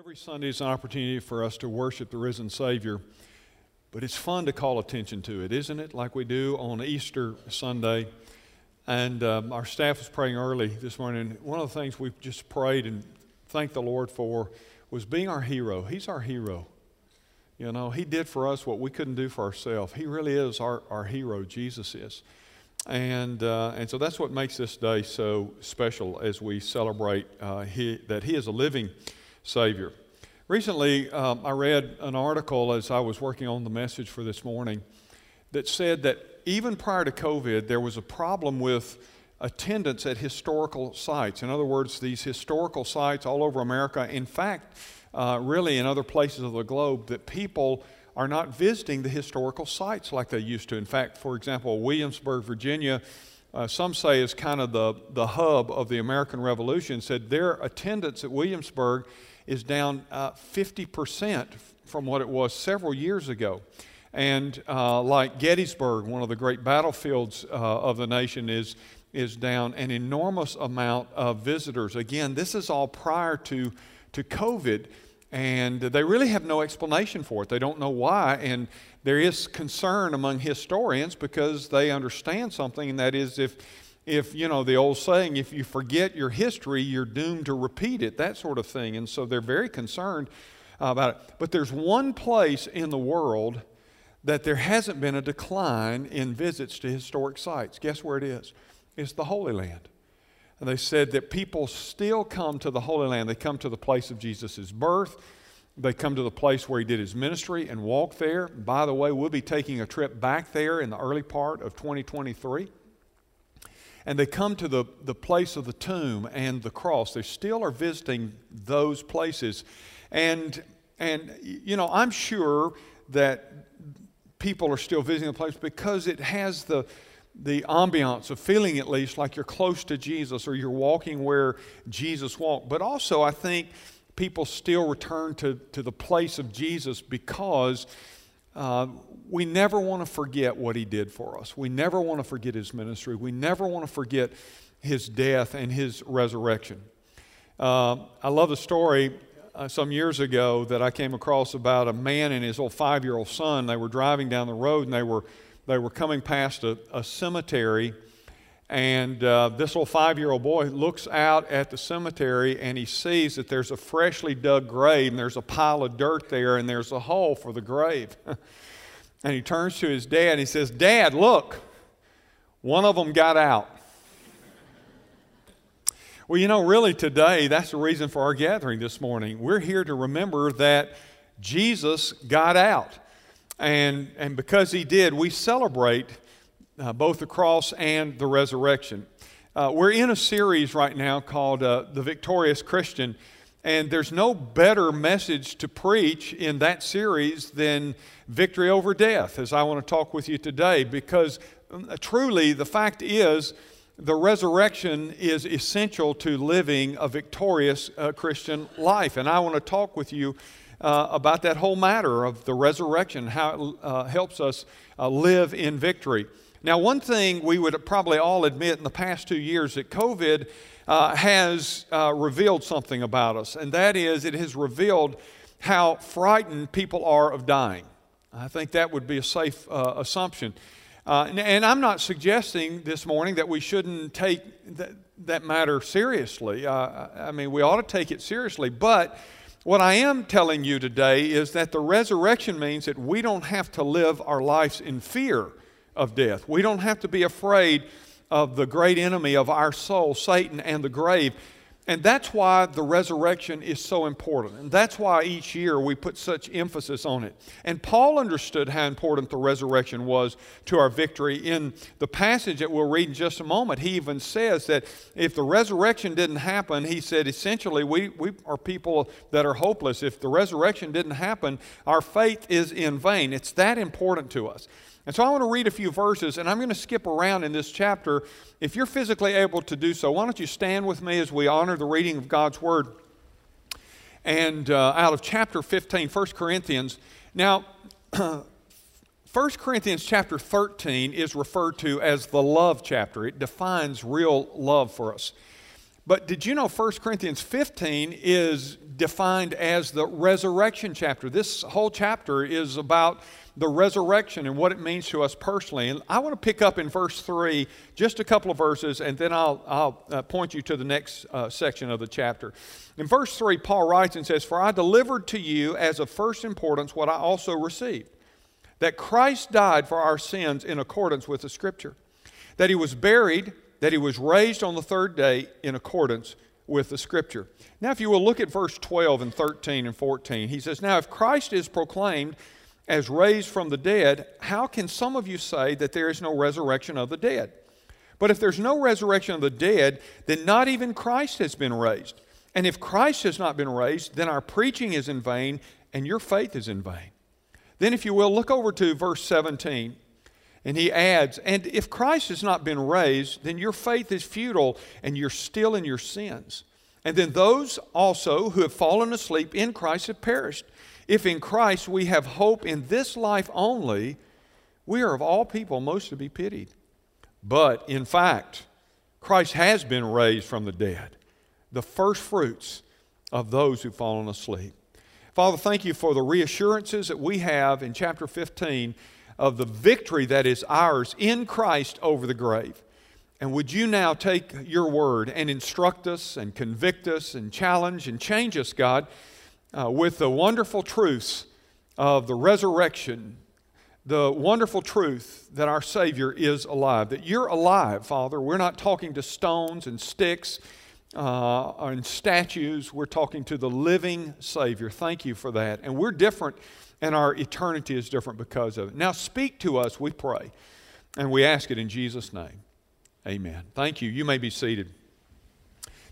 every Sunday is an opportunity for us to worship the risen Savior, but it's fun to call attention to it, isn't it? Like we do on Easter Sunday. And um, our staff was praying early this morning. One of the things we just prayed and thanked the Lord for was being our hero. He's our hero. You know, He did for us what we couldn't do for ourselves. He really is our, our hero, Jesus is. And, uh, and so that's what makes this day so special as we celebrate uh, he, that He is a living Savior. Recently, um, I read an article as I was working on the message for this morning that said that even prior to COVID, there was a problem with attendance at historical sites. In other words, these historical sites all over America, in fact, uh, really in other places of the globe, that people are not visiting the historical sites like they used to. In fact, for example, Williamsburg, Virginia, uh, some say is kind of the, the hub of the American Revolution, said their attendance at Williamsburg is down uh, 50% from what it was several years ago. And uh, like Gettysburg, one of the great battlefields uh, of the nation, is, is down an enormous amount of visitors. Again, this is all prior to, to COVID, and they really have no explanation for it. They don't know why. And there is concern among historians because they understand something, and that is if if, you know, the old saying, if you forget your history, you're doomed to repeat it, that sort of thing. And so they're very concerned about it. But there's one place in the world that there hasn't been a decline in visits to historic sites. Guess where it is? It's the Holy Land. And they said that people still come to the Holy Land. They come to the place of Jesus' birth. They come to the place where he did his ministry and walk there. By the way, we'll be taking a trip back there in the early part of 2023 and they come to the, the place of the tomb and the cross. They still are visiting those places. And, and you know, I'm sure that people are still visiting the place because it has the, the ambiance of feeling at least like you're close to Jesus or you're walking where Jesus walked. But also, I think people still return to, to the place of Jesus because uh, we never want to forget what he did for us. We never want to forget his ministry. We never want to forget his death and his resurrection. Uh, I love the story uh, some years ago that I came across about a man and his old five year old son. They were driving down the road and they were, they were coming past a, a cemetery. And uh, this little five year old boy looks out at the cemetery and he sees that there's a freshly dug grave and there's a pile of dirt there and there's a hole for the grave. And he turns to his dad and he says, Dad, look, one of them got out. well, you know, really today, that's the reason for our gathering this morning. We're here to remember that Jesus got out. And, and because he did, we celebrate uh, both the cross and the resurrection. Uh, we're in a series right now called uh, The Victorious Christian. And there's no better message to preach in that series than victory over death, as I want to talk with you today, because um, truly the fact is the resurrection is essential to living a victorious uh, Christian life. And I want to talk with you uh, about that whole matter of the resurrection, how it uh, helps us uh, live in victory. Now, one thing we would probably all admit in the past two years that COVID uh, has uh, revealed something about us, and that is it has revealed how frightened people are of dying. I think that would be a safe uh, assumption. Uh, and, and, I'm not suggesting this morning that we shouldn't take that, that matter seriously. Uh, I mean, we ought to take it seriously. But what I am telling you today is that the resurrection means that we don't have to live our lives in fear of death. We don't have to be afraid of the great enemy of our soul, Satan, and the grave. And that's why the resurrection is so important. And that's why each year we put such emphasis on it. And Paul understood how important the resurrection was to our victory. In the passage that we'll read in just a moment, he even says that if the resurrection didn't happen, he said essentially we, we are people that are hopeless. If the resurrection didn't happen, our faith is in vain. It's that important to us. And so I want to read a few verses, and I'm going to skip around in this chapter. If you're physically able to do so, why don't you stand with me as we honor the reading of God's Word? And uh, out of chapter 15, 1 Corinthians. Now, 1 Corinthians chapter 13 is referred to as the love chapter. It defines real love for us. But did you know 1 Corinthians 15 is defined as the resurrection chapter? This whole chapter is about the resurrection and what it means to us personally. And I want to pick up in verse 3 just a couple of verses, and then I'll, I'll uh, point you to the next uh, section of the chapter. In verse 3, Paul writes and says, For I delivered to you as of first importance what I also received that Christ died for our sins in accordance with the Scripture, that he was buried, that he was raised on the third day in accordance with the Scripture. Now, if you will look at verse 12 and 13 and 14, he says, Now, if Christ is proclaimed as raised from the dead, how can some of you say that there is no resurrection of the dead? But if there's no resurrection of the dead, then not even Christ has been raised. And if Christ has not been raised, then our preaching is in vain and your faith is in vain. Then, if you will, look over to verse 17. And he adds, And if Christ has not been raised, then your faith is futile and you're still in your sins. And then those also who have fallen asleep in Christ have perished. If in Christ we have hope in this life only, we are of all people most to be pitied. But in fact, Christ has been raised from the dead, the first fruits of those who've fallen asleep. Father, thank you for the reassurances that we have in chapter 15 of the victory that is ours in Christ over the grave. And would you now take your word and instruct us and convict us and challenge and change us, God? Uh, with the wonderful truths of the resurrection, the wonderful truth that our Savior is alive, that you're alive, Father. We're not talking to stones and sticks uh, and statues, we're talking to the living Savior. Thank you for that. And we're different, and our eternity is different because of it. Now, speak to us, we pray, and we ask it in Jesus' name. Amen. Thank you. You may be seated.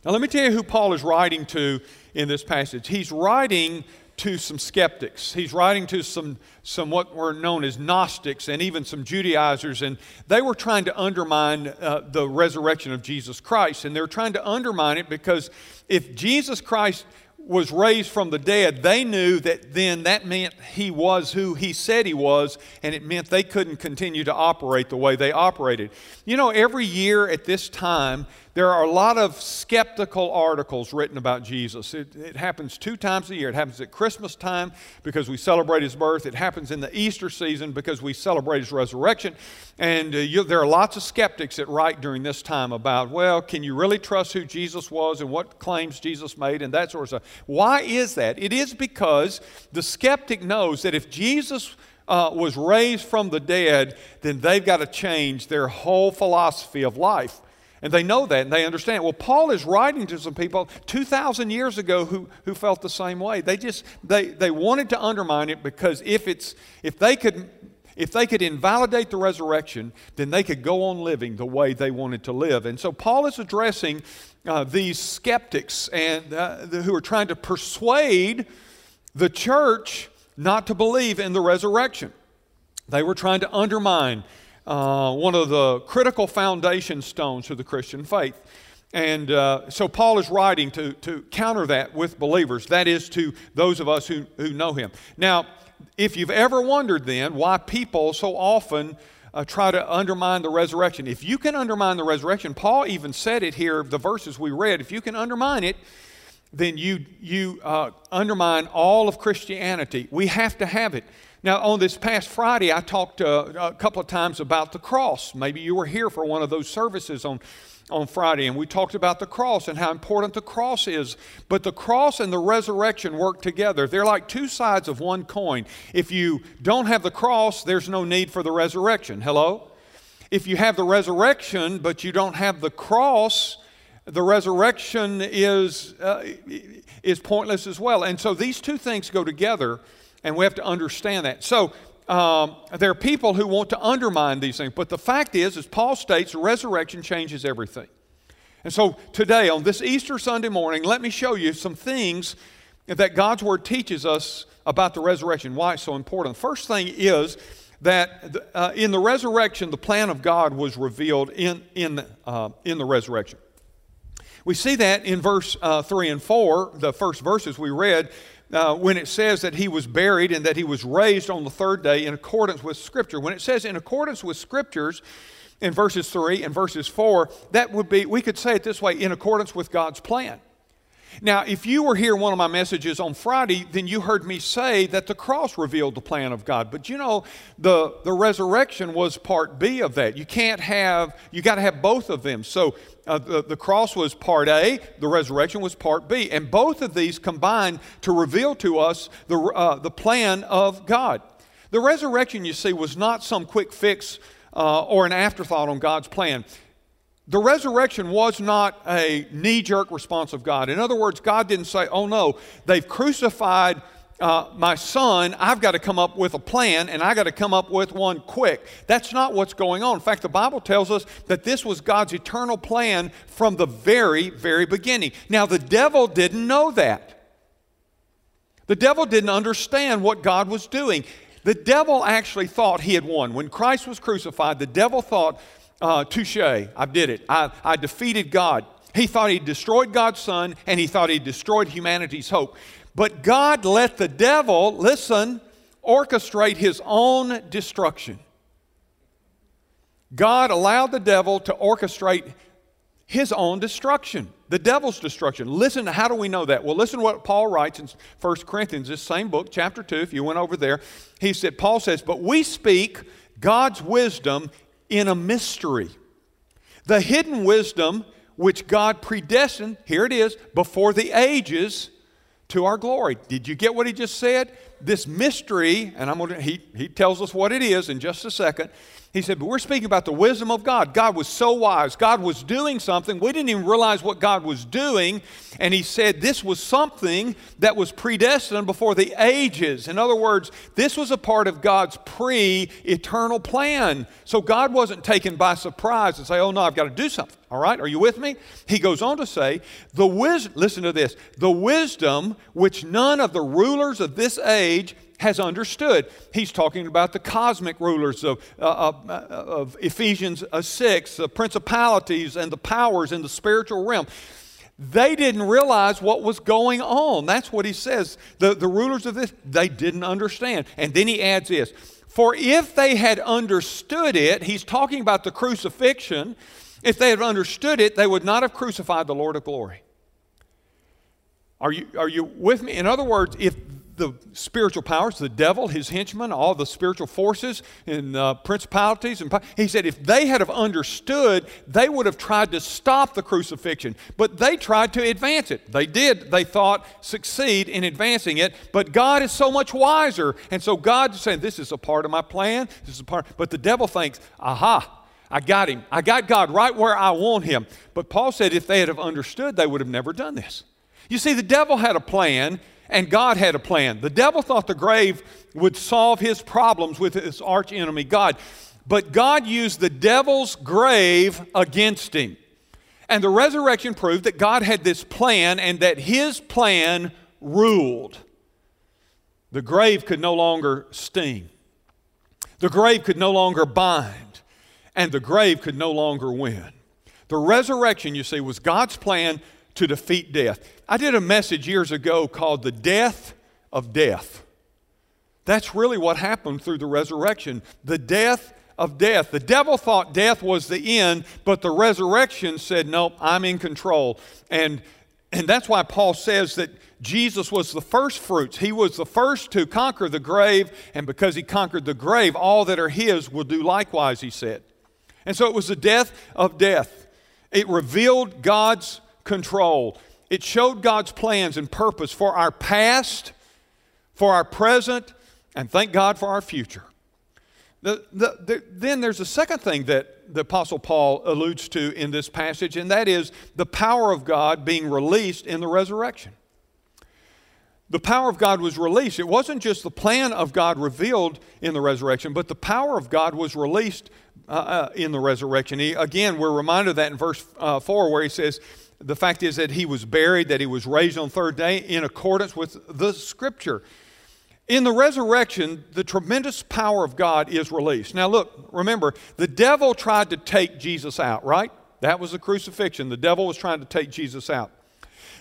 Now, let me tell you who Paul is writing to in this passage. He's writing to some skeptics. He's writing to some, some what were known as Gnostics and even some Judaizers, and they were trying to undermine uh, the resurrection of Jesus Christ. And they're trying to undermine it because if Jesus Christ was raised from the dead, they knew that then that meant he was who he said he was, and it meant they couldn't continue to operate the way they operated. You know, every year at this time, there are a lot of skeptical articles written about Jesus. It, it, happens two times a year. It happens at Christmas time because we celebrate his birth. It happens in the Easter season because we celebrate his resurrection. And uh, you, there are lots of skeptics that write during this time about, well, can you really trust who Jesus was and what claims Jesus made and that sort of stuff. Why is that? It is because the skeptic knows that if Jesus uh, was raised from the dead, then they've got to change their whole philosophy of life. And they know that and they understand. Well, Paul is writing to some people 2,000 years ago who, who felt the same way. They just, they, they wanted to undermine it because if, it's, if, they could, if they could invalidate the resurrection, then they could go on living the way they wanted to live. And so Paul is addressing uh, these skeptics and, uh, who are trying to persuade the church not to believe in the resurrection. They were trying to undermine uh, one of the critical foundation stones to the Christian faith. And uh, so Paul is writing to, to counter that with believers, that is, to those of us who, who know him. Now, if you've ever wondered then why people so often uh, try to undermine the resurrection, if you can undermine the resurrection, Paul even said it here, the verses we read, if you can undermine it, then you, you uh, undermine all of Christianity. We have to have it. Now, on this past Friday, I talked uh, a couple of times about the cross. Maybe you were here for one of those services on, on Friday, and we talked about the cross and how important the cross is. But the cross and the resurrection work together. They're like two sides of one coin. If you don't have the cross, there's no need for the resurrection. Hello? If you have the resurrection, but you don't have the cross, the resurrection is, uh, is pointless as well. And so these two things go together and we have to understand that. So, um, there are people who want to undermine these things, but the fact is, as Paul states, resurrection changes everything. And so today, on this Easter Sunday morning, let me show you some things that God's Word teaches us about the resurrection, why it's so important. First thing is that uh, in the resurrection, the plan of God was revealed in, in, uh, in the resurrection. We see that in verse uh, 3 and 4, the first verses we read uh, when it says that he was buried and that he was raised on the third day in accordance with Scripture. When it says in accordance with Scriptures, in verses 3 and verses 4, that would be, we could say it this way, in accordance with God's plan. Now, if you were here one of my messages on Friday, then you heard me say that the cross revealed the plan of God. But you know, the, the resurrection was part B of that. You can't have, you got to have both of them. So uh, the, the cross was part A, the resurrection was part B. And both of these combined to reveal to us the, uh, the plan of God. The resurrection, you see, was not some quick fix uh, or an afterthought on God's plan. The resurrection was not a knee jerk response of God. In other words, God didn't say, oh no, they've crucified uh, my son, I've got to come up with a plan and I got to come up with one quick. That's not what's going on. In fact, the Bible tells us that this was God's eternal plan from the very, very beginning. Now, the devil didn't know that. The devil didn't understand what God was doing. The devil actually thought he had won. When Christ was crucified, the devil thought, uh, touche, I did it. I, I defeated God. He thought he destroyed God's son and he thought he destroyed humanity's hope. But God let the devil, listen, orchestrate his own destruction. God allowed the devil to orchestrate his own destruction, the devil's destruction. Listen, how do we know that? Well, listen to what Paul writes in 1 Corinthians, this same book, chapter 2, if you went over there. He said, Paul says, But we speak God's wisdom in a mystery. The hidden wisdom which God predestined, here it is, before the ages to our glory. Did you get what he just said? This mystery, and I'm gonna, he, he tells us what it is in just a second. He said, But we're speaking about the wisdom of God. God was so wise. God was doing something. We didn't even realize what God was doing. And he said this was something that was predestined before the ages. In other words, this was a part of God's pre eternal plan. So God wasn't taken by surprise and say, Oh, no, I've got to do something. All right, are you with me? He goes on to say, the wisdom, listen to this, the wisdom which none of the rulers of this age has understood. He's talking about the cosmic rulers of, uh, of, uh, of Ephesians uh, 6, the principalities and the powers in the spiritual realm. They didn't realize what was going on. That's what he says. The, the rulers of this, they didn't understand. And then he adds this For if they had understood it, he's talking about the crucifixion. If they had understood it, they would not have crucified the Lord of glory. Are you, are you with me? In other words, if the spiritual powers, the devil, his henchmen, all the spiritual forces and uh, principalities. And he said if they had have understood, they would have tried to stop the crucifixion. But they tried to advance it. They did, they thought, succeed in advancing it. But God is so much wiser. And so God's saying, this is a part of my plan. This is a part. But the devil thinks, aha, I got him. I got God right where I want him. But Paul said if they had have understood, they would have never done this. You see, the devil had a plan and God had a plan. The devil thought the grave would solve his problems with his arch enemy, God. But God used the devil's grave against him. And the resurrection proved that God had this plan and that his plan ruled. The grave could no longer sting, the grave could no longer bind, and the grave could no longer win. The resurrection, you see, was God's plan to defeat death. I did a message years ago called The Death of Death. That's really what happened through the resurrection. The death of death. The devil thought death was the end, but the resurrection said, Nope, I'm in control. And, and that's why Paul says that Jesus was the first fruits. He was the first to conquer the grave, and because he conquered the grave, all that are his will do likewise, he said. And so it was the death of death. It revealed God's control. It showed God's plans and purpose for our past, for our present, and thank God for our future. The, the, the, then there's a second thing that the Apostle Paul alludes to in this passage, and that is the power of God being released in the resurrection. The power of God was released. It wasn't just the plan of God revealed in the resurrection, but the power of God was released uh, uh, in the resurrection. He, again, we're reminded of that in verse uh, 4, where he says, the fact is that he was buried, that he was raised on third day in accordance with the scripture. In the resurrection, the tremendous power of God is released. Now, look, remember, the devil tried to take Jesus out, right? That was the crucifixion. The devil was trying to take Jesus out.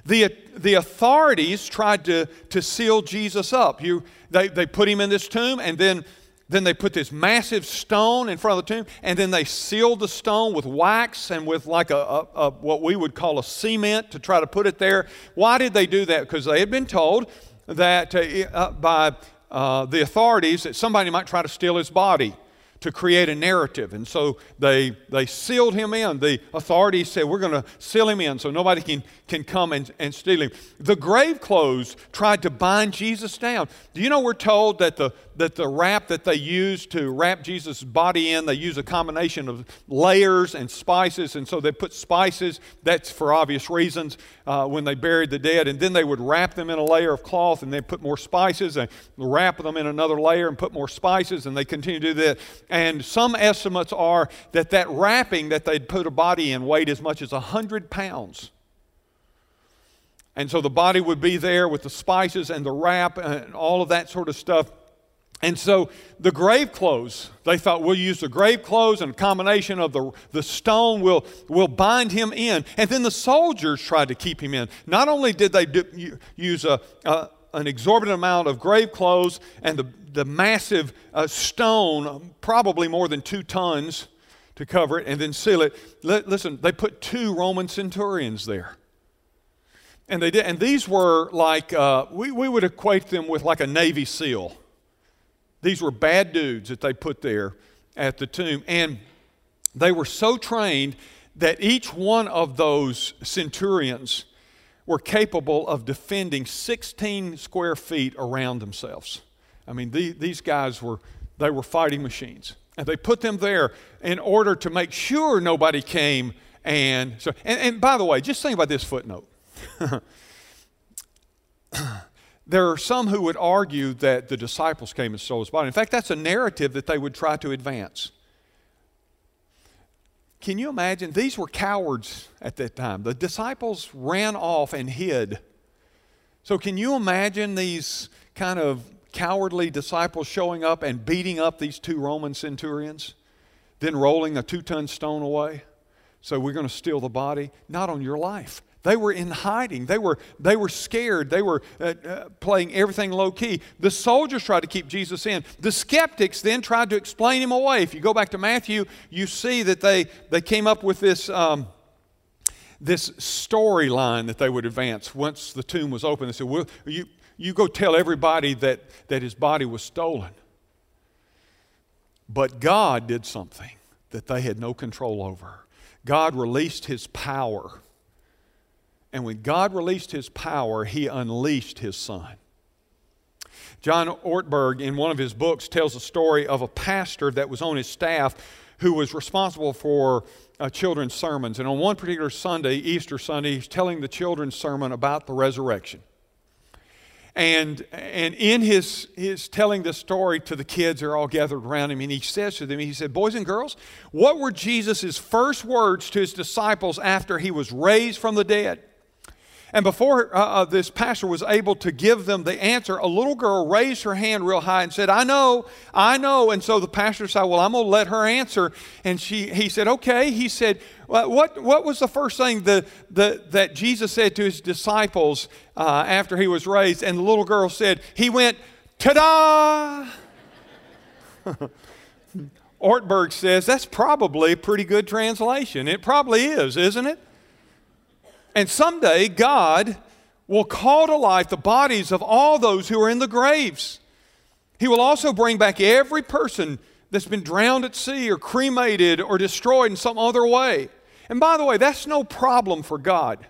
The, the authorities tried to, to seal Jesus up. You, they, they put him in this tomb, and then then they put this massive stone in front of the tomb, and then they sealed the stone with wax and with like a, a, a, what we would call a cement to try to put it there. Why did they do that? Because they had been told that uh, by uh, the authorities that somebody might try to steal his body to create a narrative. And so they, they sealed him in. The authorities said, We're going to seal him in so nobody can, can come and, and steal him. The grave clothes tried to bind Jesus down. Do you know we're told that the, that the wrap that they used to wrap Jesus' body in, they use a combination of layers and spices. And so they put spices, that's for obvious reasons, uh, when they buried the dead. And then they would wrap them in a layer of cloth and they put more spices and wrap them in another layer and put more spices. And they continue to do that. And some estimates are that that wrapping that they'd put a body in weighed as much as 100 pounds. And so the body would be there with the spices and the wrap and all of that sort of stuff. And so the grave clothes, they thought we'll use the grave clothes and a combination of the, the stone will will bind him in. And then the soldiers tried to keep him in. Not only did they do, use a, a, an exorbitant amount of grave clothes and the, the massive uh, stone, probably more than two tons, to cover it and then seal it. listen, they put two Roman centurions there. And they did, and these were like, uh, we, we would equate them with like a Navy SEAL these were bad dudes that they put there at the tomb. And they were so trained that each one of those centurions were capable of defending 16 square feet around themselves. I mean, the, these guys were, they were fighting machines. And they put them there in order to make sure nobody came and so and, and by the way, just think about this footnote. There are some who would argue that the disciples came and stole his body. In fact, that's a narrative that they would try to advance. Can you imagine? These were cowards at that time. The disciples ran off and hid. So, can you imagine these kind of cowardly disciples showing up and beating up these two Roman centurions, then rolling a two ton stone away? So, we're going to steal the body? Not on your life. They were in hiding. They were, they were scared. They were uh, uh, playing everything low key. The soldiers tried to keep Jesus in. The skeptics then tried to explain him away. If you go back to Matthew, you see that they, they came up with this, um, this storyline that they would advance once the tomb was open. They said, well, you, you go tell everybody that, that his body was stolen. But God did something that they had no control over. God released his power and when God released his power, he unleashed his son. John Ortberg, in one of his books, tells a story of a pastor that was on his staff who was responsible for uh, children's sermons. And on one particular Sunday, Easter Sunday, he's telling the children's sermon about the resurrection. And, and in his, his telling the story to the kids, they're all gathered around him, and he says to them, he said, Boys and girls, what were Jesus' first words to his disciples after he was raised from the dead? And before uh, uh, this pastor was able to give them the answer, a little girl raised her hand real high and said, I know, I know. And so the pastor said, Well, I'm going to let her answer. And she, he said, Okay. He said, What, what was the first thing that, that, that Jesus said to his disciples uh, after he was raised? And the little girl said, He went, Ta da! Ortberg says that's probably a pretty good translation. It probably is, isn't it? And someday God will call to life the bodies of all those who are in the graves. He will also bring back every person that's been drowned at sea or cremated or destroyed in some other way. And by the way, that's no problem for God.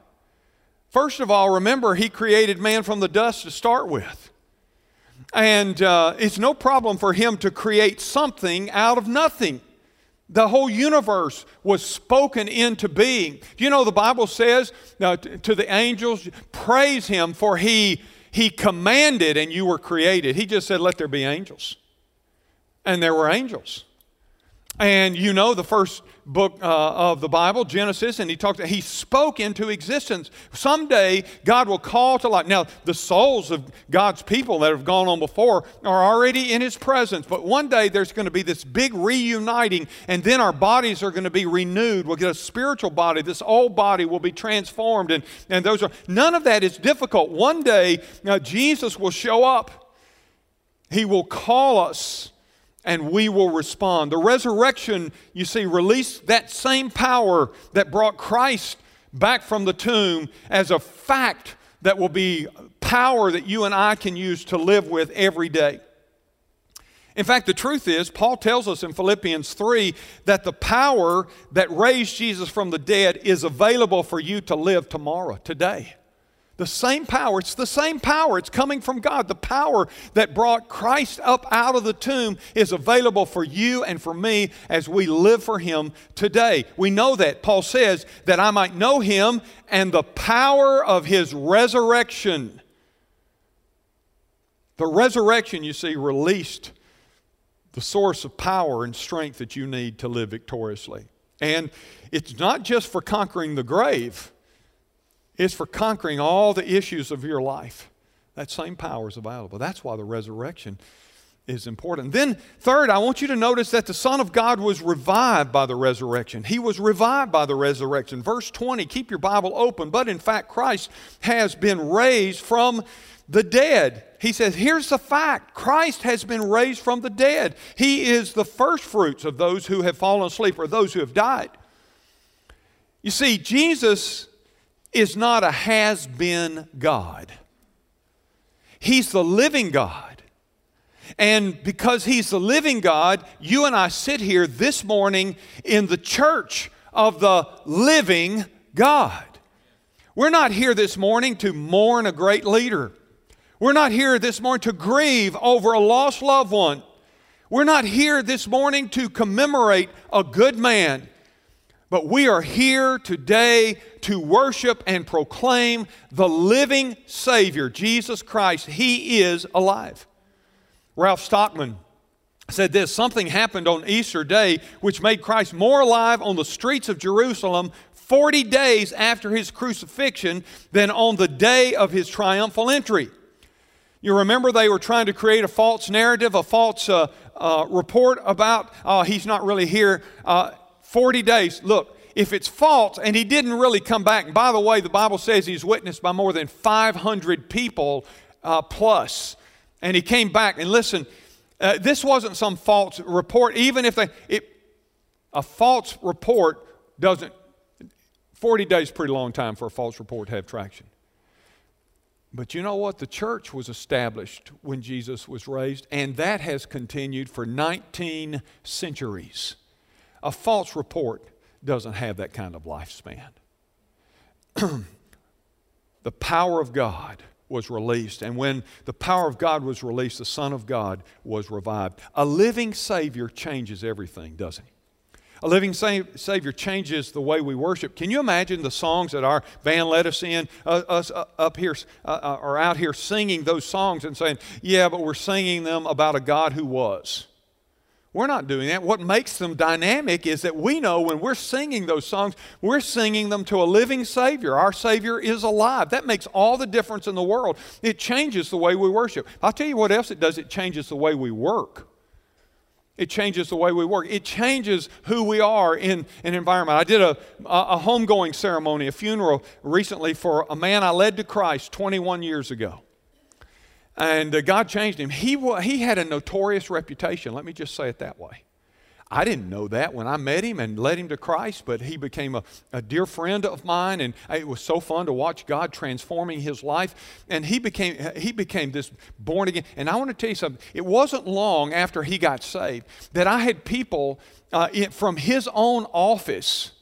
First of all, remember, He created man from the dust to start with. And uh, it's no problem for Him to create something out of nothing. The whole universe was spoken into being. You know the Bible says uh, to the angels, praise him for he, he commanded and you were created. He just said, let there be angels. And there were angels. And you know the first book uh, of the Bible, Genesis, and he talked. He spoke into existence. Someday God will call to life. Now the souls of God's people that have gone on before are already in His presence, but one day there's going to be this big reuniting, and then our bodies are going to be renewed. We'll get a spiritual body. This old body will be transformed, and and those are none of that is difficult. One day uh, Jesus will show up. He will call us and we will respond. The resurrection, you see, released that same power that brought Christ back from the tomb as a fact that will be power that you and I can use to live with every day. In fact, the truth is, Paul tells us in Philippians 3 that the power that raised Jesus from the dead is available for you to live tomorrow, today. The same power, it's the same power, it's coming from God. The power that brought Christ up out of the tomb is available for you and for me as we live for Him today. We know that. Paul says, that I might know Him and the power of His resurrection. The resurrection, you see, released the source of power and strength that you need to live victoriously. And it's not just for conquering the grave, it's for conquering all the issues of your life. That same power is available. That's why the resurrection is important. Then, third, I want you to notice that the Son of God was revived by the resurrection. He was revived by the resurrection. Verse 20, keep your Bible open. But in fact, Christ has been raised from the dead. He says, here's the fact Christ has been raised from the dead. He is the first fruits of those who have fallen asleep or those who have died. You see, Jesus is not a has been God, He's the living God. And because He's the living God, you and I sit here this morning in the church of the living God. We're not here this morning to mourn a great leader. We're not here this morning to grieve over a lost loved one. We're not here this morning to commemorate a good man. But we are here today to worship and proclaim the living Savior, Jesus Christ. He is alive. Ralph Sockman said this something happened on Easter Day which made Christ more alive on the streets of Jerusalem 40 days after his crucifixion than on the day of his triumphal entry. You remember they were trying to create a false narrative, a false uh, uh, report about, uh, he's not really here. Uh, 40 days. Look, if it's false and he didn't really come back, and by the way, the Bible says he's witnessed by more than 500 people uh, plus, and he came back. And listen, uh, this wasn't some false report. Even if they, it, a false report doesn't, 40 days pretty long time for a false report to have traction. But you know what? The church was established when Jesus was raised, and that has continued for 19 centuries. A false report doesn't have that kind of lifespan. the power of God was released, and when the power of God was released, the Son of God was revived. A living Savior changes everything, doesn't he? A living Savior changes the way we worship. Can you imagine the songs that our band led us in, uh, us uh, up here uh, uh, or out here singing those songs and saying, Yeah, but we're singing them about a God who was? We're not doing that. What makes them dynamic is that we know when we're singing those songs, we're singing them to a living Savior. Our Savior is alive. That makes all the difference in the world. It changes the way we worship. I'll tell you what else it does it changes the way we work. It changes the way we work. It changes who we are in an environment. I did a, a homegoing ceremony, a funeral recently for a man I led to Christ 21 years ago. And uh, God changed him. He, he had a notorious reputation, let me just say it that way. I didn't know that when I met him and led him to Christ, but he became a, a, dear friend of mine, and it was so fun to watch God transforming his life. And he became, he became this born again. And I want to tell you something. It wasn't long after he got saved that I had people uh, in, from his own office,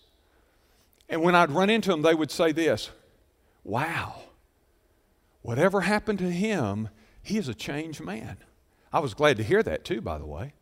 and when I'd run into them, they would say this Wow, whatever happened to him, he is a changed man. I was glad to hear that too, by the way.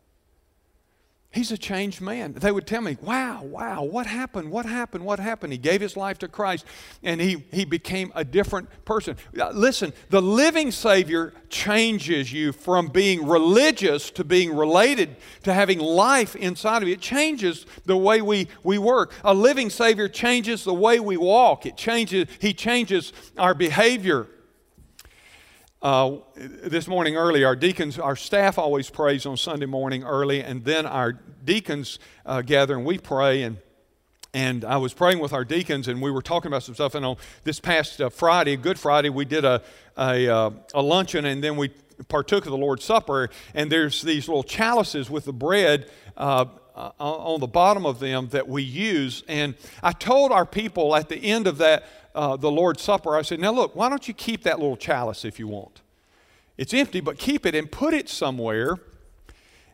He's a changed man. They would tell me, wow, wow, what happened? What happened? What happened? He gave his life to Christ and he, he became a different person. Uh, listen, the living Savior changes you from being religious to being related to having life inside of you. It changes the way we, we work. A living Savior changes the way we walk, it changes, He changes our behavior. Uh, this morning early, our deacons, our staff always prays on Sunday morning early, and then our deacons uh, gather and we pray. And and I was praying with our deacons, and we were talking about some stuff. And on this past uh, Friday, Good Friday, we did a a, uh, a luncheon, and then we partook of the Lord's Supper, and there's these little chalices with the bread uh, uh, on the bottom of them that we use. And I told our people at the end of that, uh, the Lord's Supper, I said, now look, why don't you keep that little chalice if you want? It's empty, but keep it and put it somewhere.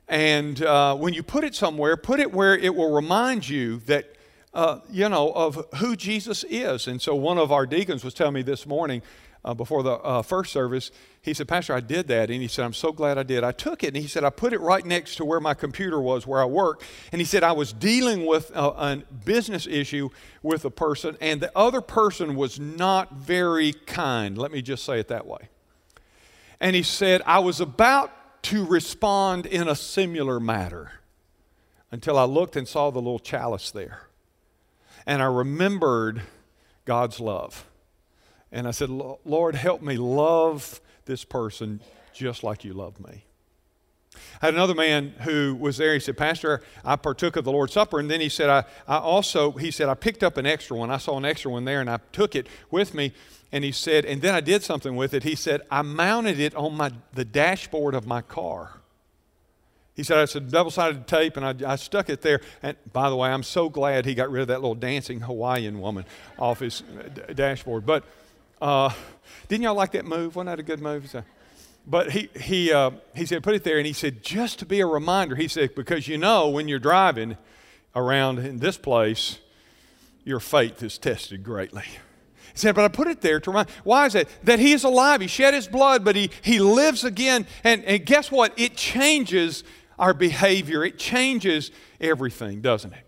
And uh, when you put it somewhere, put it where it will remind you that, uh, you know, of who Jesus is. And so one of our deacons was telling me this morning, uh, before the uh, first service, he said, Pastor, I did that. And he said, I'm so glad I did. I took it and he said, I put it right next to where my computer was, where I work. And he said, I was dealing with a, a business issue with a person, and the other person was not very kind. Let me just say it that way. And he said, I was about to respond in a similar matter until I looked and saw the little chalice there. And I remembered God's love. And I said, Lord, help me love this person just like you love me. I had another man who was there. He said, Pastor, I partook of the Lord's Supper. And then he said, I, I also, he said, I picked up an extra one. I saw an extra one there and I took it with me. And he said, and then I did something with it. He said, I mounted it on my, the dashboard of my car. He said, it's a double sided tape, and I, I, stuck it there. And by the way, I'm so glad he got rid of that little dancing Hawaiian woman off his uh, dashboard. But uh, didn't y'all like that move? Wasn't that a good move? So, but he, he, uh, he said, put it there. And he said, just to be a reminder, he said, because you know when you're driving around in this place, your faith is tested greatly. He said, but I put it there to remind. Why is it? That he is alive. He shed his blood, but he, he lives again. And, and guess what? It changes our behavior, it changes everything, doesn't it?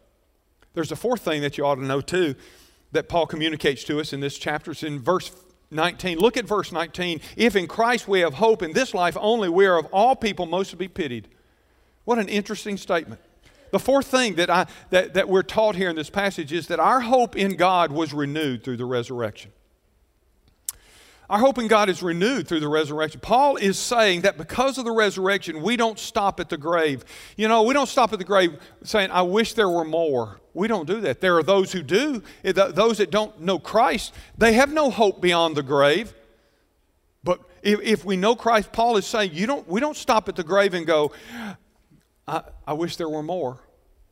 There's a fourth thing that you ought to know, too that Paul communicates to us in this chapter. It's in verse 19. Look at verse 19. If in Christ we have hope in this life only, we are of all people most to be pitied. What an interesting statement. The fourth thing that, I, that, that we're taught here in this passage is that our hope in God was renewed through the resurrection. Our hope in God is renewed through the resurrection. Paul is saying that because of the resurrection, we don't stop at the grave. You know, we don't stop at the grave saying, I wish there were more. We don't do that. There are those who do. Those that don't know Christ, they have no hope beyond the grave. But if, if we know Christ, Paul is saying, you don't, we don't stop at the grave and go, I, I wish there were more.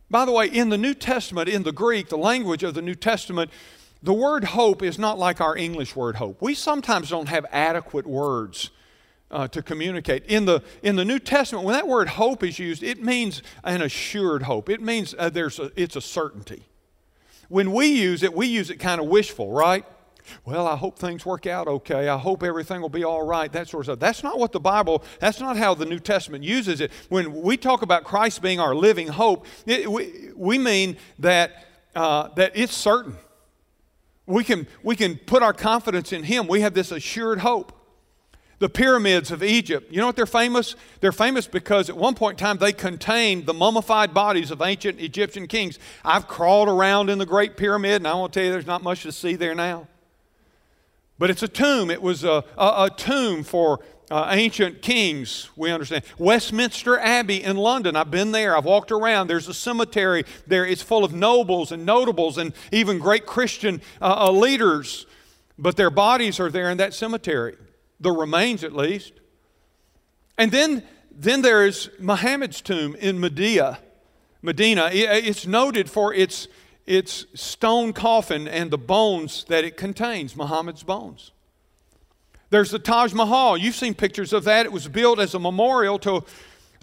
By the way, in the New Testament, in the Greek, the language of the New Testament, the word hope is not like our English word hope. We sometimes don't have adequate words uh, to communicate. In the, in the New Testament, when that word hope is used, it means an assured hope. It means uh, there's a, it's a certainty. When we use it, we use it kind of wishful, right? Well, I hope things work out okay. I hope everything will be all right. That sort of stuff. That's not what the Bible, that's not how the New Testament uses it. When we talk about Christ being our living hope, it, we, we mean that, uh, that it's certain we can, we can put our confidence in Him. We have this assured hope. The pyramids of Egypt, you know what they're famous? They're famous because at one point in time they contained the mummified bodies of ancient Egyptian kings. I've crawled around in the Great Pyramid, and I to tell you there's not much to see there now. But it's a tomb. It was a, a, a tomb for uh, ancient kings, we understand. Westminster Abbey in London, I've been there, I've walked around. There's a cemetery there. It's full of nobles and notables and even great Christian uh, uh, leaders, but their bodies are there in that cemetery, the remains at least. And then, then there is Muhammad's tomb in Medina. Medina, it's noted for its, its stone coffin and the bones that it contains, Muhammad's bones. There's the Taj Mahal. You've seen pictures of that. It was built as a memorial to,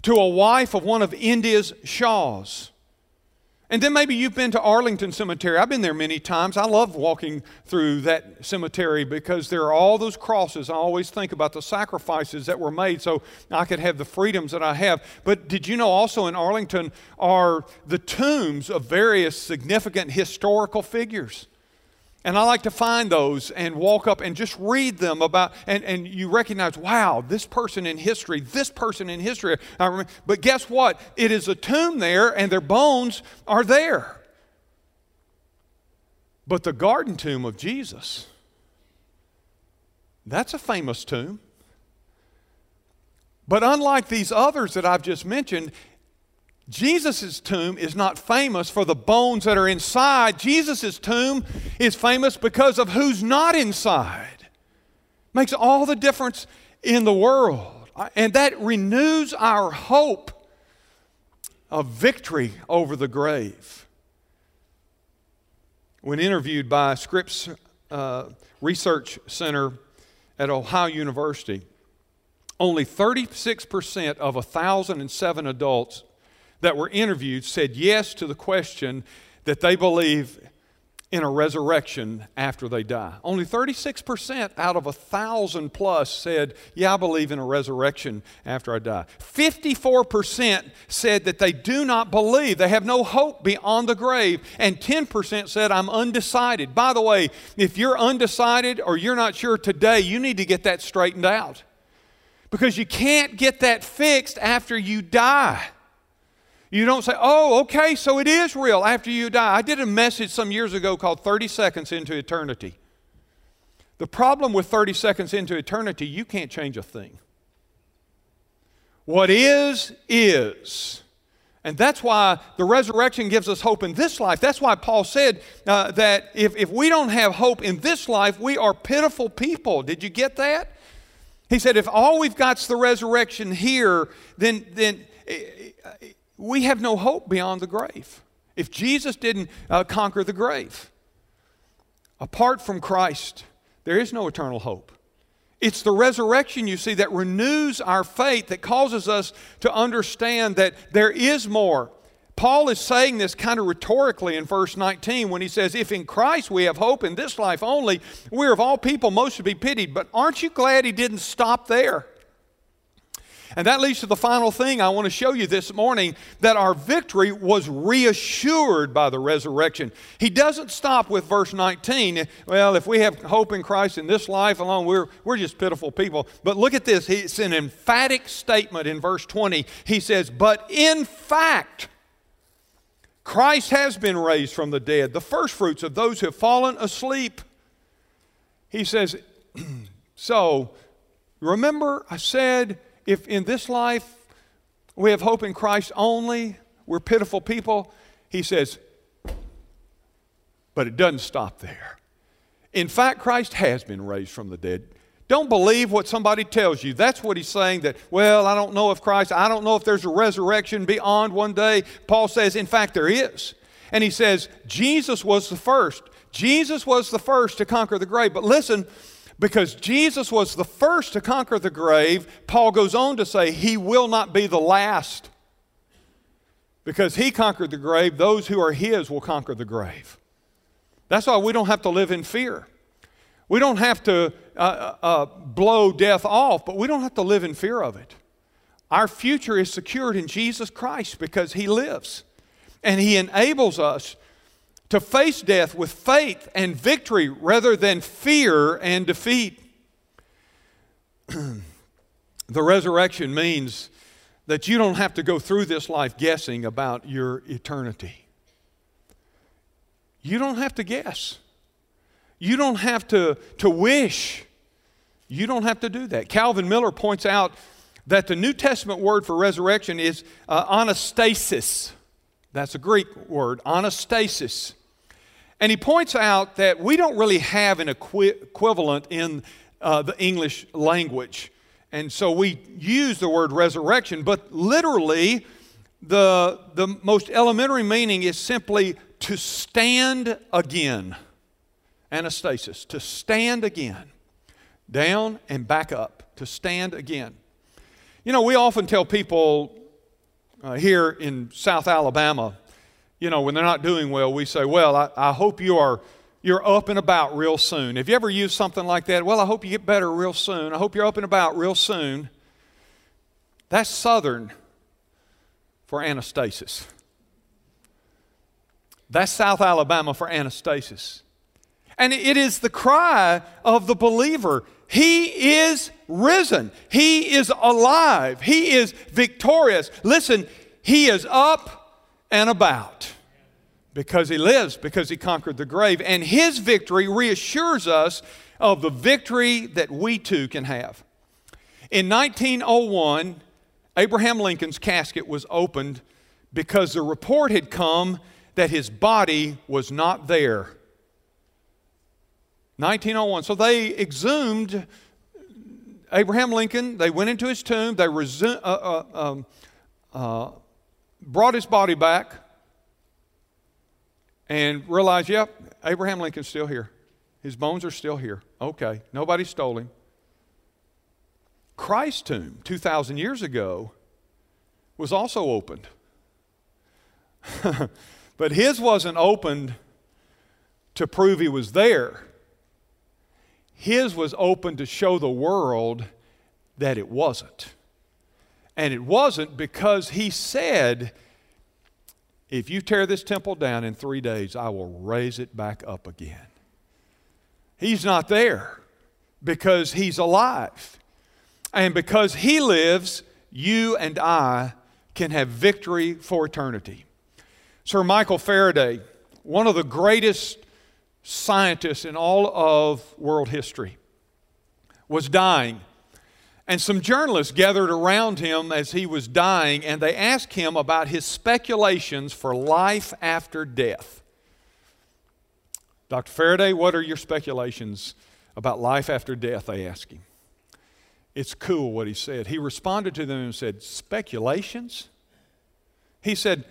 to a wife of one of India's Shahs. And then maybe you've been to Arlington Cemetery. I've been there many times. I love walking through that cemetery because there are all those crosses. I always think about the sacrifices that were made so I could have the freedoms that I have. But did you know also in Arlington are the tombs of various significant historical figures? And I like to find those and walk up and just read them about, and, and you recognize, wow, this person in history, this person in history. I remember, but guess what? It is a tomb there, and their bones are there. But the garden tomb of Jesus, that's a famous tomb. But unlike these others that I've just mentioned, Jesus' tomb is not famous for the bones that are inside. Jesus' tomb is famous because of who's not inside. Makes all the difference in the world. And that renews our hope of victory over the grave. When interviewed by Scripps uh, Research Center at Ohio University, only 36% of 1,007 adults that were interviewed said yes to the question that they believe in a resurrection after they die. Only 36% out of a thousand plus said, Yeah, I believe in a resurrection after I die. 54% said that they do not believe, they have no hope beyond the grave. And 10% said, I'm undecided. By the way, if you're undecided or you're not sure today, you need to get that straightened out. Because you can't get that fixed after you die. You don't say, oh, okay, so it is real after you die. I did a message some years ago called 30 Seconds into Eternity. The problem with 30 seconds into eternity, you can't change a thing. What is, is. And that's why the resurrection gives us hope in this life. That's why Paul said uh, that if, if we don't have hope in this life, we are pitiful people. Did you get that? He said, if all we've got is the resurrection here, then, then we have no hope beyond the grave. If Jesus didn't uh, conquer the grave, apart from Christ, there is no eternal hope. It's the resurrection, you see, that renews our faith, that causes us to understand that there is more. Paul is saying this kind of rhetorically in verse 19 when he says, If in Christ we have hope in this life only, we're of all people most to be pitied. But aren't you glad he didn't stop there? And that leads to the final thing I want to show you this morning that our victory was reassured by the resurrection. He doesn't stop with verse 19. Well, if we have hope in Christ in this life alone, we're, we're just pitiful people. But look at this. It's an emphatic statement in verse 20. He says, But in fact, Christ has been raised from the dead, the firstfruits of those who have fallen asleep. He says, So, remember I said, if in this life we have hope in Christ only, we're pitiful people, he says, but it doesn't stop there. In fact, Christ has been raised from the dead. Don't believe what somebody tells you. That's what he's saying that, well, I don't know if Christ, I don't know if there's a resurrection beyond one day. Paul says, in fact, there is. And he says, Jesus was the first. Jesus was the first to conquer the grave. But listen, because Jesus was the first to conquer the grave, Paul goes on to say, He will not be the last. Because He conquered the grave, those who are His will conquer the grave. That's why we don't have to live in fear. We don't have to uh, uh, uh blow death off, but we don't have to live in fear of it. Our future is secured in Jesus Christ because He lives. And He enables us to face death with faith and victory rather than fear and defeat. the resurrection means that you don't have to go through this life guessing about your eternity. You don't have to guess. You don't have to, to wish. You don't have to do that. Calvin Miller points out that the New Testament word for resurrection is uh, anastasis. That's a Greek word, anastasis. And he points out that we don't really have an equi- equivalent in uh, the English language. And so we use the word resurrection, but literally, the, the most elementary meaning is simply to stand again. Anastasis, to stand again. Down and back up, to stand again. You know, we often tell people uh, here in South Alabama you know, when they're not doing well, we say, Well, I, I hope you are you're up and about real soon. Have you ever used something like that? Well, I hope you get better real soon. I hope you're up and about real soon. That's Southern for anastasis. That's South Alabama for anastasis. And it is the cry of the believer. He is risen. He is alive. He is victorious. Listen, He is up and about because he lives, because he conquered the grave. And his victory reassures us of the victory that we too can have. In 1901, Abraham Lincoln's casket was opened because the report had come that his body was not there. 1901. So they exhumed Abraham Lincoln, they went into his tomb, they resu- uh, uh, um, uh, brought his body back, and realized, yep, Abraham Lincoln's still here. His bones are still here. Okay, nobody stole him. Christ's tomb, 2,000 years ago, was also opened. but his wasn't opened to prove he was there. His was open to show the world that it wasn't. And it wasn't because he said, If you tear this temple down in three days, I will raise it back up again. He's not there because he's alive. And because he lives, you and I can have victory for eternity. Sir Michael Faraday, one of the greatest scientists in all of world history, was dying. And some journalists gathered around him as he was dying and they asked him about his speculations for life after death. Dr. Faraday, what are your speculations about life after death? They asked him. It's cool what he said. He responded to them and said, Speculations? He said,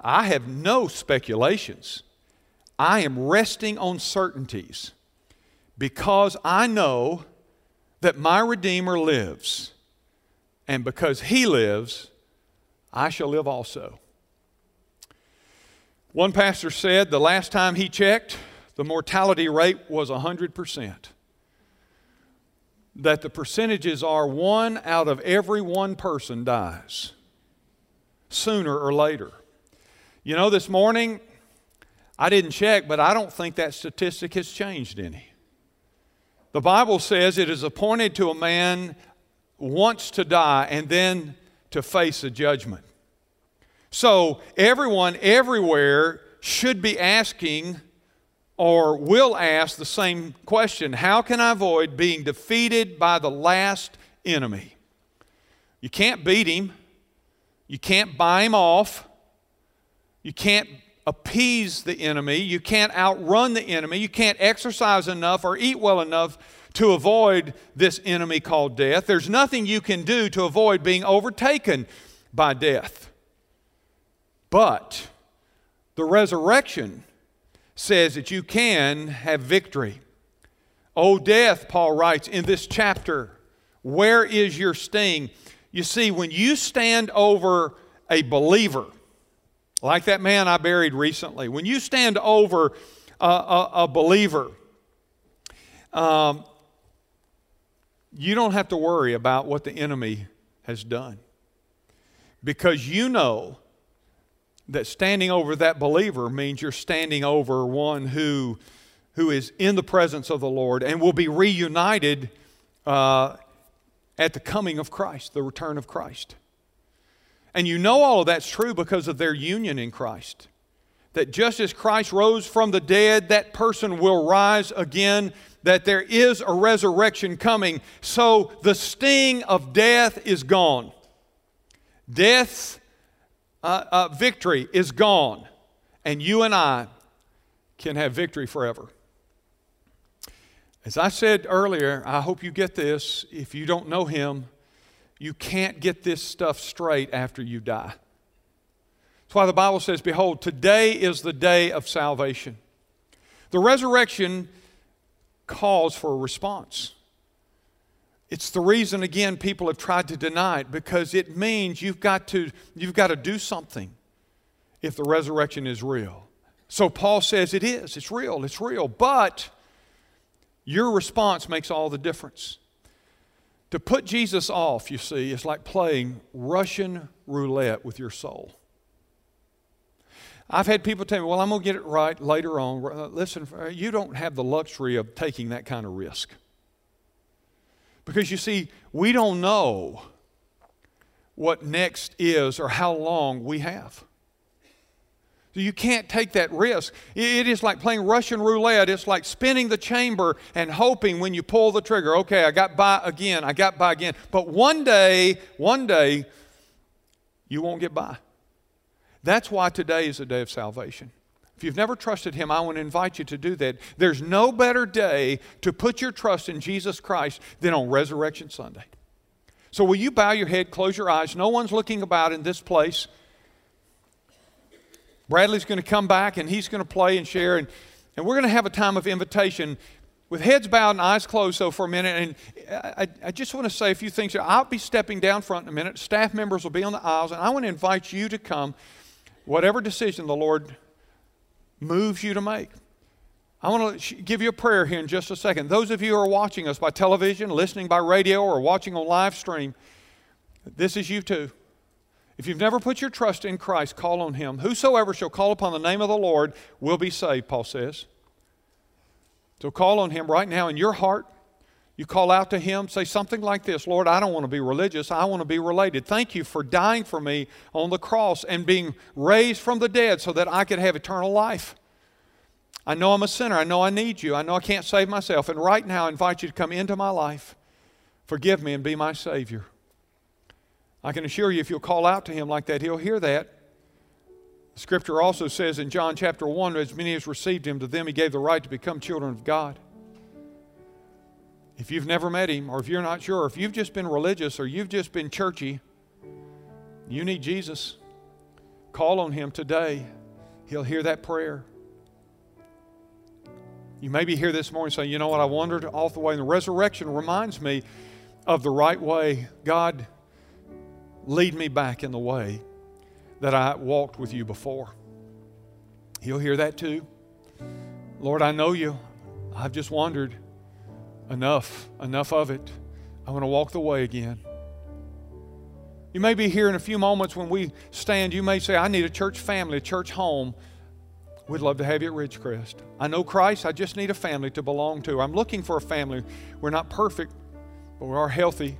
I have no speculations. I am resting on certainties because I know that my Redeemer lives. And because he lives, I shall live also. One pastor said the last time he checked, the mortality rate was 100%. That the percentages are one out of every one person dies sooner or later. You know, this morning, I didn't check, but I don't think that statistic has changed any. The Bible says it is appointed to a man once to die and then to face a judgment. So, everyone everywhere should be asking or will ask the same question How can I avoid being defeated by the last enemy? You can't beat him, you can't buy him off, you can't appease the enemy. You can't outrun the enemy. You can't exercise enough or eat well enough to avoid this enemy called death. There's nothing you can do to avoid being overtaken by death. But the resurrection says that you can have victory. O death, Paul writes in this chapter, where is your sting? You see, when you stand over a believer, like that man I buried recently, when you stand over a, a, a believer, um, you don't have to worry about what the enemy has done. Because you know that standing over that believer means you're standing over one who, who is in the presence of the Lord and will be reunited uh, at the coming of Christ, the return of Christ. And you know all of that's true because of their union in Christ. That just as Christ rose from the dead, that person will rise again, that there is a resurrection coming. So the sting of death is gone. Death's uh, uh, victory is gone. And you and I can have victory forever. As I said earlier, I hope you get this. If you don't know Him, you can't get this stuff straight after you die. That's why the Bible says, Behold, today is the day of salvation. The resurrection calls for a response. It's the reason, again, people have tried to deny it because it means you've got to, you've got to do something if the resurrection is real. So Paul says it is, it's real, it's real, but your response makes all the difference. To put Jesus off, you see, is like playing Russian roulette with your soul. I've had people tell me, well, I'm going to get it right later on. Uh, listen, uh, you don't have the luxury of taking that kind of risk. Because you see, we don't know what next is or how long we have. You can't take that risk. It is like playing Russian roulette. It's like spinning the chamber and hoping when you pull the trigger, okay, I got by again, I got by again. But one day, one day, you won't get by. That's why today is a day of salvation. If you've never trusted Him, I want to invite you to do that. There's no better day to put your trust in Jesus Christ than on Resurrection Sunday. So, will you bow your head, close your eyes? No one's looking about in this place. Bradley's going to come back and he's going to play and share, and, and we're going to have a time of invitation with heads bowed and eyes closed, though, for a minute. And I, I just want to say a few things. I'll be stepping down front in a minute. Staff members will be on the aisles, and I want to invite you to come, whatever decision the Lord moves you to make. I want to give you a prayer here in just a second. Those of you who are watching us by television, listening by radio, or watching on live stream, this is you too. If you've never put your trust in Christ, call on Him. Whosoever shall call upon the name of the Lord will be saved, Paul says. So call on Him right now in your heart. You call out to Him, say something like this Lord, I don't want to be religious. I want to be related. Thank you for dying for me on the cross and being raised from the dead so that I could have eternal life. I know I'm a sinner. I know I need you. I know I can't save myself. And right now, I invite you to come into my life. Forgive me and be my Savior. I can assure you, if you'll call out to Him like that, He'll hear that. Scripture also says in John chapter 1 as many as received Him, to them He gave the right to become children of God. If you've never met Him, or if you're not sure, if you've just been religious or you've just been churchy, you need Jesus. Call on Him today. He'll hear that prayer. You may be here this morning saying, you know what, I wandered off the way. And the resurrection reminds me of the right way. God, lead me back in the way that I walked with you before. He'll hear that too. Lord, I know you. I've just wandered. Enough, enough of it. I want to walk the way again. You may be here in a few moments when we stand. You may say, I need a church family, a church home. We'd love to have you at Ridgecrest. I know Christ. I just need a family to belong to. I'm looking for a family. We're not perfect, but we are healthy.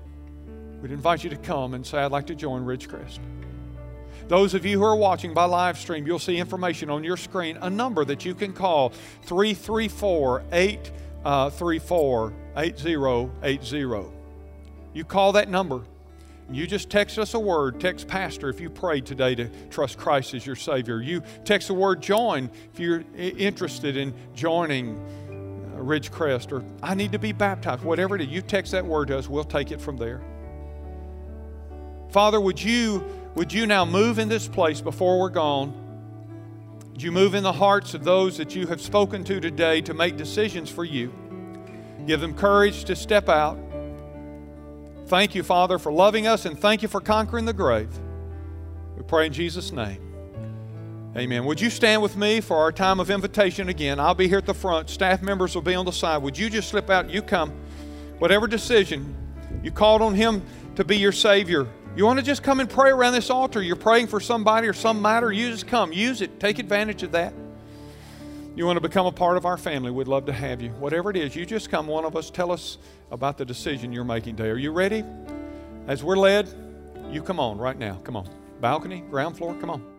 We'd invite you to come and say, I'd like to join Ridgecrest. Those of you who are watching by live stream, you'll see information on your screen, a number that you can call 334 834 8080. You call that number. You just text us a word. Text Pastor if you prayed today to trust Christ as your Savior. You text the word join if you're interested in joining uh, Ridgecrest or I need to be baptized. Whatever it is, you text that word to us. We'll take it from there. Father, would you would you now move in this place before we're gone? Would you move in the hearts of those that you have spoken to today to make decisions for you? Give them courage to step out. Thank you, Father, for loving us, and thank you for conquering the grave. We pray in Jesus' name. Amen. Would you stand with me for our time of invitation again? I'll be here at the front. Staff members will be on the side. Would you just slip out? You come. Whatever decision you called on Him to be your Savior you want to just come and pray around this altar? You're praying for somebody or some matter? You just come. Use it. Take advantage of that. You want to become a part of our family? We'd love to have you. Whatever it is, you just come. One of us, tell us about the decision you're making today. Are you ready? As we're led, you come on right now. Come on. Balcony, ground floor, come on.